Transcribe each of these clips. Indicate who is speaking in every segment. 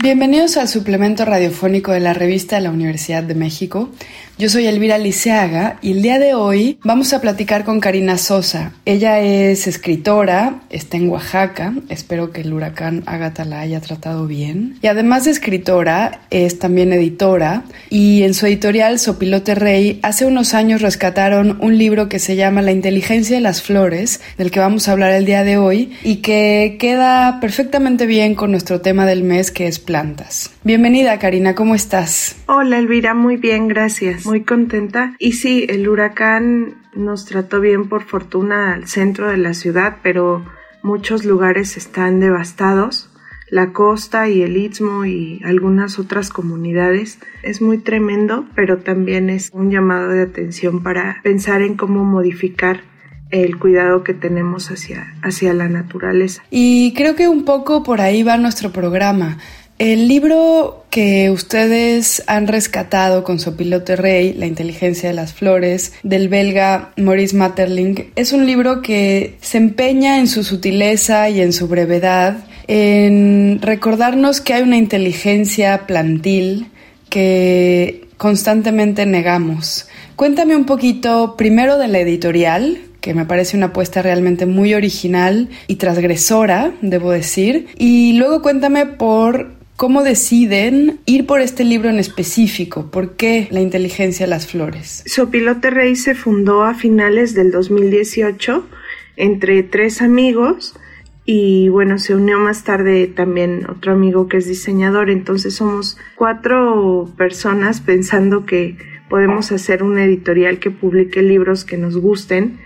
Speaker 1: Bienvenidos al suplemento radiofónico de la revista de la Universidad de México. Yo soy Elvira Liceaga y el día de hoy vamos a platicar con Karina Sosa. Ella es escritora, está en Oaxaca, espero que el huracán Agatha la haya tratado bien. Y además de escritora, es también editora y en su editorial Sopilote Rey hace unos años rescataron un libro que se llama La inteligencia de las flores, del que vamos a hablar el día de hoy y que queda perfectamente bien con nuestro tema del mes que es plantas. Bienvenida Karina, ¿cómo estás?
Speaker 2: Hola Elvira, muy bien, gracias muy contenta. Y sí, el huracán nos trató bien por fortuna al centro de la ciudad, pero muchos lugares están devastados. La costa y el istmo y algunas otras comunidades es muy tremendo, pero también es un llamado de atención para pensar en cómo modificar el cuidado que tenemos hacia, hacia la naturaleza.
Speaker 1: Y creo que un poco por ahí va nuestro programa. El libro que ustedes han rescatado con su piloto rey, La inteligencia de las flores, del belga Maurice Maeterlinck, es un libro que se empeña en su sutileza y en su brevedad, en recordarnos que hay una inteligencia plantil que constantemente negamos. Cuéntame un poquito primero de la editorial, que me parece una apuesta realmente muy original y transgresora, debo decir, y luego cuéntame por ¿Cómo deciden ir por este libro en específico? ¿Por qué la inteligencia de las flores?
Speaker 2: Sopilote Rey se fundó a finales del 2018 entre tres amigos y bueno, se unió más tarde también otro amigo que es diseñador, entonces somos cuatro personas pensando que podemos hacer una editorial que publique libros que nos gusten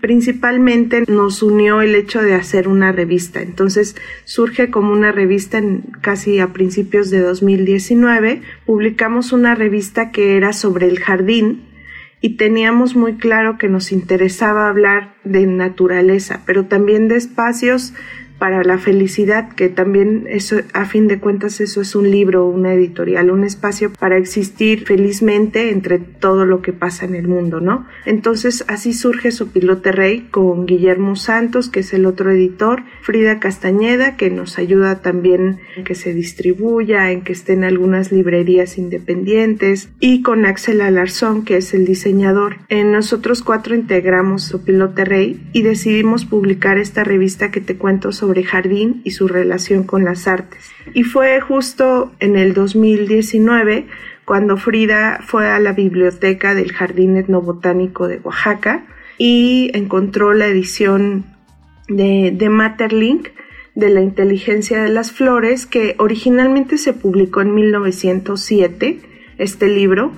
Speaker 2: principalmente nos unió el hecho de hacer una revista. Entonces surge como una revista en, casi a principios de 2019. Publicamos una revista que era sobre el jardín y teníamos muy claro que nos interesaba hablar de naturaleza, pero también de espacios para la felicidad, que también eso, a fin de cuentas, eso es un libro, una editorial, un espacio para existir felizmente entre todo lo que pasa en el mundo, ¿no? Entonces, así surge su pilote rey con Guillermo Santos, que es el otro editor, Frida Castañeda, que nos ayuda también en que se distribuya, en que esté en algunas librerías independientes, y con Axel Alarzón, que es el diseñador. En nosotros cuatro integramos su pilote rey y decidimos publicar esta revista que te cuento sobre sobre jardín y su relación con las artes. Y fue justo en el 2019 cuando Frida fue a la biblioteca del Jardín Etnobotánico de Oaxaca y encontró la edición de, de Matterlink de la inteligencia de las flores que originalmente se publicó en 1907, este libro,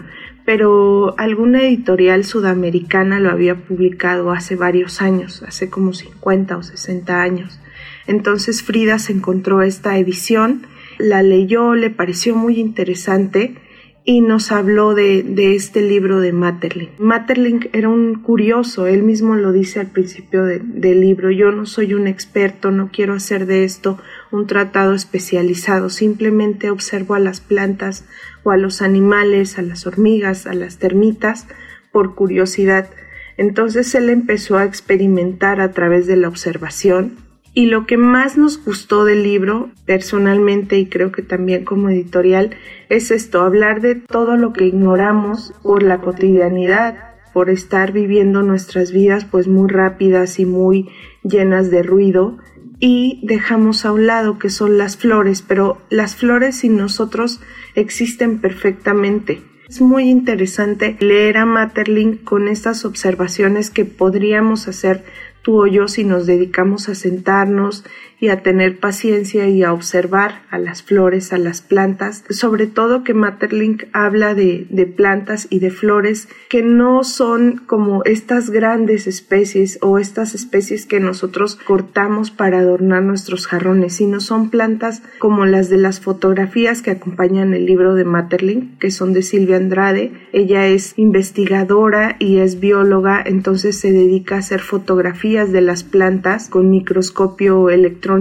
Speaker 2: pero alguna editorial sudamericana lo había publicado hace varios años, hace como 50 o 60 años. Entonces Frida se encontró esta edición, la leyó, le pareció muy interesante y nos habló de, este libro de Matterling. Matterling era un curioso, él mismo lo dice al principio del libro, yo no soy un experto, no quiero hacer de esto un tratado especializado, simplemente observo a las plantas o a los animales, a las hormigas, a las termitas, por curiosidad. Entonces él empezó a experimentar a través de la observación y lo que más nos gustó del libro, personalmente y creo que también como editorial, es esto, hablar de todo lo que ignoramos por la cotidianidad, por estar viviendo nuestras vidas pues muy rápidas y muy llenas de ruido y dejamos a un lado que son las flores, pero las flores sin nosotros existen perfectamente. Es muy interesante leer a Matterlink con estas observaciones que podríamos hacer tú o yo si nos dedicamos a sentarnos y a tener paciencia y a observar a las flores, a las plantas, sobre todo que Matterlink habla de, de, plantas y de flores que no son como estas grandes especies o estas especies que nosotros cortamos para adornar nuestros jarrones, sino son plantas como las de las fotografías que acompañan el libro de Matterlink, que son de Silvia Andrade. Ella es investigadora y es bióloga, entonces se dedica a hacer fotografías de las plantas con microscopio electrónico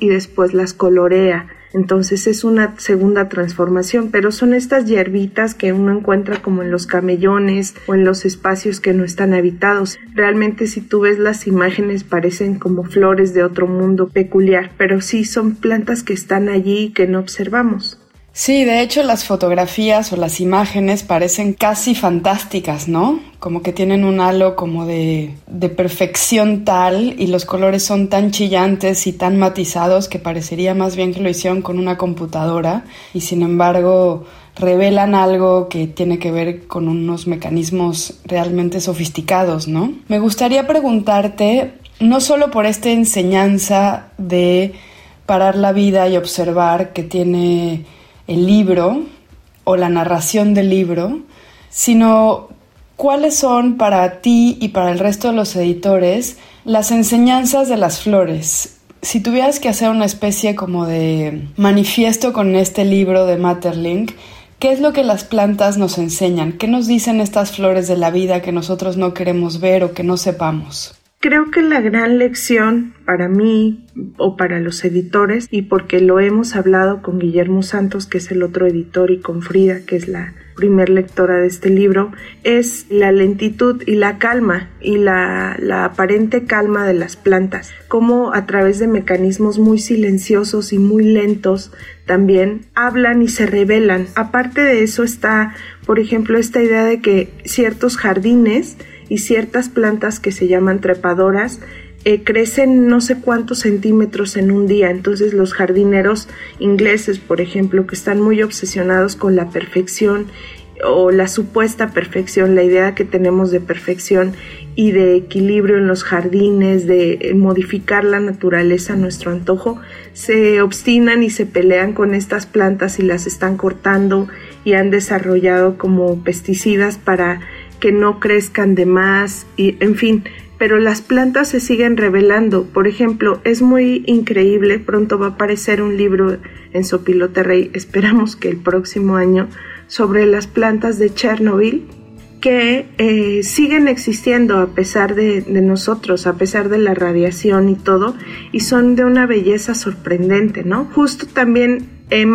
Speaker 2: y después las colorea entonces es una segunda transformación, pero son estas hierbitas que uno encuentra como en los camellones o en los espacios que no están habitados. Realmente si tú ves las imágenes parecen como flores de otro mundo peculiar, pero sí son plantas que están allí y que no observamos.
Speaker 1: Sí, de hecho las fotografías o las imágenes parecen casi fantásticas, ¿no? Como que tienen un halo como de, de, perfección tal y los colores son tan chillantes y tan matizados que parecería más bien que lo hicieron con una computadora y sin embargo revelan algo que tiene que ver con unos mecanismos realmente sofisticados, ¿no? Me gustaría preguntarte, no solo por esta enseñanza de parar la vida y observar que tiene el libro o la narración del libro, sino cuáles son para ti y para el resto de los editores las enseñanzas de las flores. Si tuvieras que hacer una especie como de manifiesto con este libro de Matterlink, ¿qué es lo que las plantas nos enseñan? ¿Qué nos dicen estas flores de la vida que nosotros no queremos ver o que no sepamos?
Speaker 2: Creo que la gran lección para mí o para los editores, y porque lo hemos hablado con Guillermo Santos, que es el otro editor, y con Frida, que es la primer lectora de este libro, es la lentitud y la calma y la, la aparente calma de las plantas, como a través de mecanismos muy silenciosos y muy lentos también hablan y se revelan. Aparte de eso está, por ejemplo, esta idea de que ciertos jardines y ciertas plantas que se llaman trepadoras eh, crecen no sé cuántos centímetros en un día. Entonces los jardineros ingleses, por ejemplo, que están muy obsesionados con la perfección o la supuesta perfección, la idea que tenemos de perfección y de equilibrio en los jardines, de eh, modificar la naturaleza a nuestro antojo, se obstinan y se pelean con estas plantas y las están cortando y han desarrollado como pesticidas para que no crezcan de más y en fin, pero las plantas se siguen revelando. Por ejemplo, es muy increíble, pronto va a aparecer un libro en Sopilote Rey, esperamos que el próximo año, sobre las plantas de Chernobyl que eh, siguen existiendo a pesar de, nosotros, a pesar de la radiación y todo, y son de una belleza sorprendente, ¿no? Justo también eh,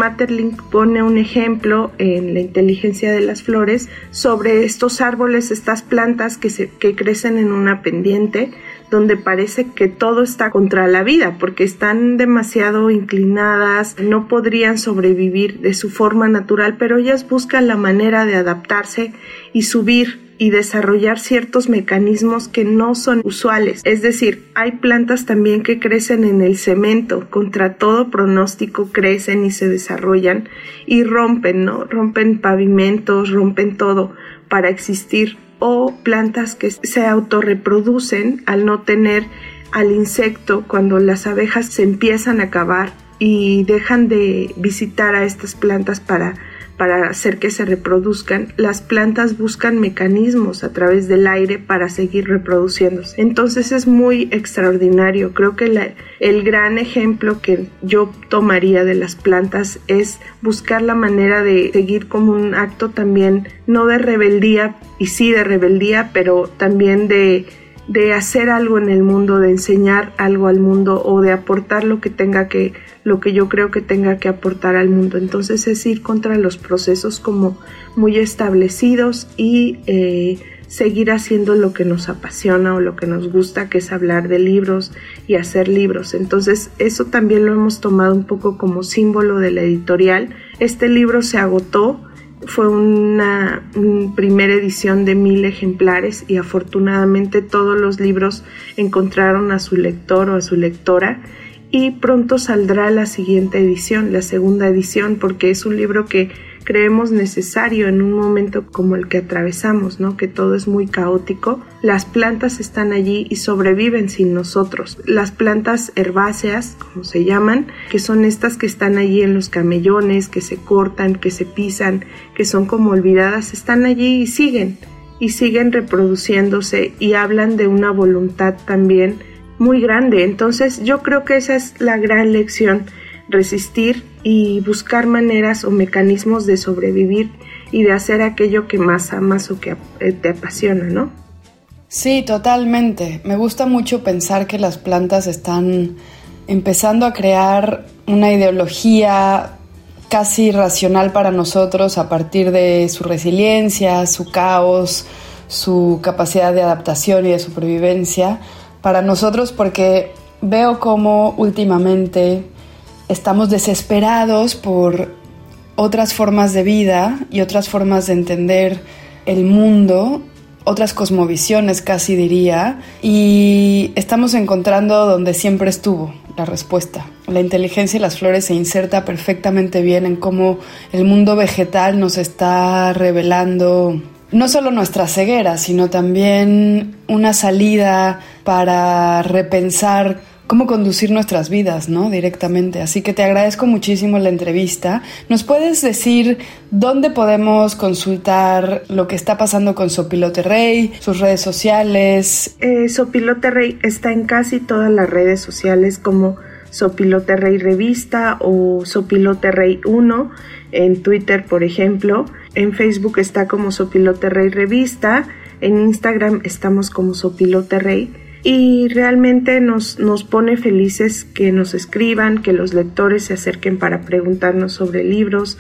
Speaker 2: pone un ejemplo en la inteligencia de las flores sobre estos árboles, estas plantas que, se, que crecen en una pendiente donde parece que todo está contra la vida porque están demasiado inclinadas, no podrían sobrevivir de su forma natural, pero ellas buscan la manera de adaptarse y subir y desarrollar ciertos mecanismos que no son usuales. Es decir, hay plantas también que crecen en el cemento, contra todo pronóstico crecen y se desarrollan y rompen, ¿no? Rompen pavimentos, rompen todo para existir o plantas que se autorreproducen al no tener al insecto cuando las abejas se empiezan a acabar y dejan de visitar a estas plantas para para hacer que se reproduzcan, las plantas buscan mecanismos a través del aire para seguir reproduciéndose. Entonces es muy extraordinario. Creo que el gran ejemplo que yo tomaría de las plantas es buscar la manera de seguir como un acto también, no de rebeldía, y sí de rebeldía, pero también de de hacer algo en el mundo, de enseñar algo al mundo o de aportar lo que tenga que lo que yo creo que tenga que aportar al mundo. Entonces es ir contra los procesos como muy establecidos y eh, seguir haciendo lo que nos apasiona o lo que nos gusta, que es hablar de libros y hacer libros. Entonces eso también lo hemos tomado un poco como símbolo de la editorial. Este libro se agotó. Fue una, primera edición de mil ejemplares y afortunadamente todos los libros encontraron a su lector o a su lectora y pronto saldrá la siguiente edición, la segunda edición, porque es un libro que creemos necesario en un momento como el que atravesamos, ¿no? Que todo es muy caótico. Las plantas están allí y sobreviven sin nosotros. Las plantas herbáceas, como se llaman, que son estas que están allí en los camellones, que se cortan, que se pisan, que son como olvidadas, están allí y siguen y siguen reproduciéndose y hablan de una voluntad también muy grande. Entonces yo creo que esa es la gran lección, resistir y buscar maneras o mecanismos de sobrevivir y de hacer aquello que más amas o que eh, te apasiona, ¿no?
Speaker 1: Sí, totalmente. Me gusta mucho pensar que las plantas están empezando a crear una ideología casi racional para nosotros a partir de su resiliencia, su caos, su capacidad de adaptación y de supervivencia. Para nosotros porque veo como últimamente estamos desesperados por otras formas de vida y otras formas de entender el mundo, otras cosmovisiones casi diría, y estamos encontrando donde siempre estuvo la respuesta. La inteligencia y las flores se inserta perfectamente bien en cómo el mundo vegetal nos está revelando no solo nuestra ceguera, sino también una salida para repensar cómo conducir nuestras vidas, ¿no? Directamente. Así que te agradezco muchísimo la entrevista. ¿Nos puedes decir dónde podemos consultar lo que está pasando con Sopilote Rey, sus redes sociales?
Speaker 2: Eh, Sopilote Rey está en casi todas las redes sociales como Sopilote Rey Revista o Sopilote Rey 1 en Twitter, por ejemplo. En Facebook está como Sopilote Rey Revista. En Instagram estamos como Sopilote Rey y realmente nos, nos pone felices que nos escriban, que los lectores se acerquen para preguntarnos sobre libros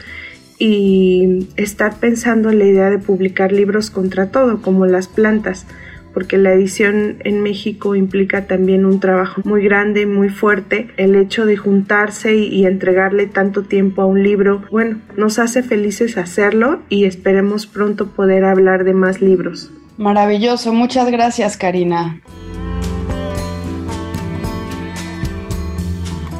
Speaker 2: y estar pensando en la idea de publicar libros contra todo, como las plantas, porque la edición en México implica también un trabajo muy grande, muy fuerte. El hecho de juntarse y, entregarle tanto tiempo a un libro, bueno, nos hace felices hacerlo y esperemos pronto poder hablar de más libros.
Speaker 1: Maravilloso, muchas gracias Karina.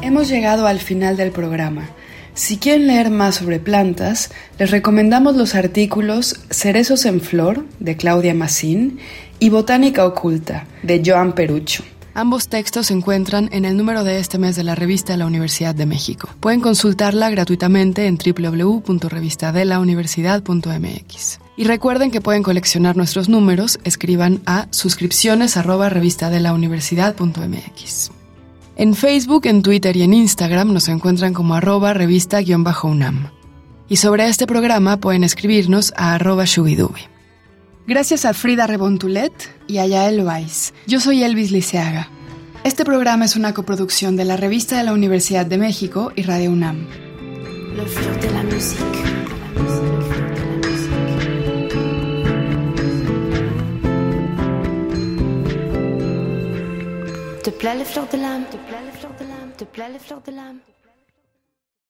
Speaker 1: Hemos llegado al final del programa. Si quieren leer más sobre plantas, les recomendamos los artículos Cerezos en Flor, de Claudia Massín, y Botánica Oculta, de Joan Perucho. Ambos textos se encuentran en el número de este mes de la revista de la Universidad de México. Pueden consultarla gratuitamente en www.revistadelauniversidad.mx. Y recuerden que pueden coleccionar nuestros números, escriban a suscripciones arroba revistadelauniversidad.mx. En Facebook, en Twitter y en Instagram nos encuentran como arroba revista-unam. Y sobre este programa pueden escribirnos a arroba. Gracias a Frida Rebontulet y a Yael Weiss. Yo soy Elvis Liceaga. Este programa es una coproducción de la Revista de la Universidad de México y Radio UNAM. Le de la musique. Te plaît les fleurs de l'âme, te plaît les fleurs de l'âme, te plaît les fleurs de l'âme.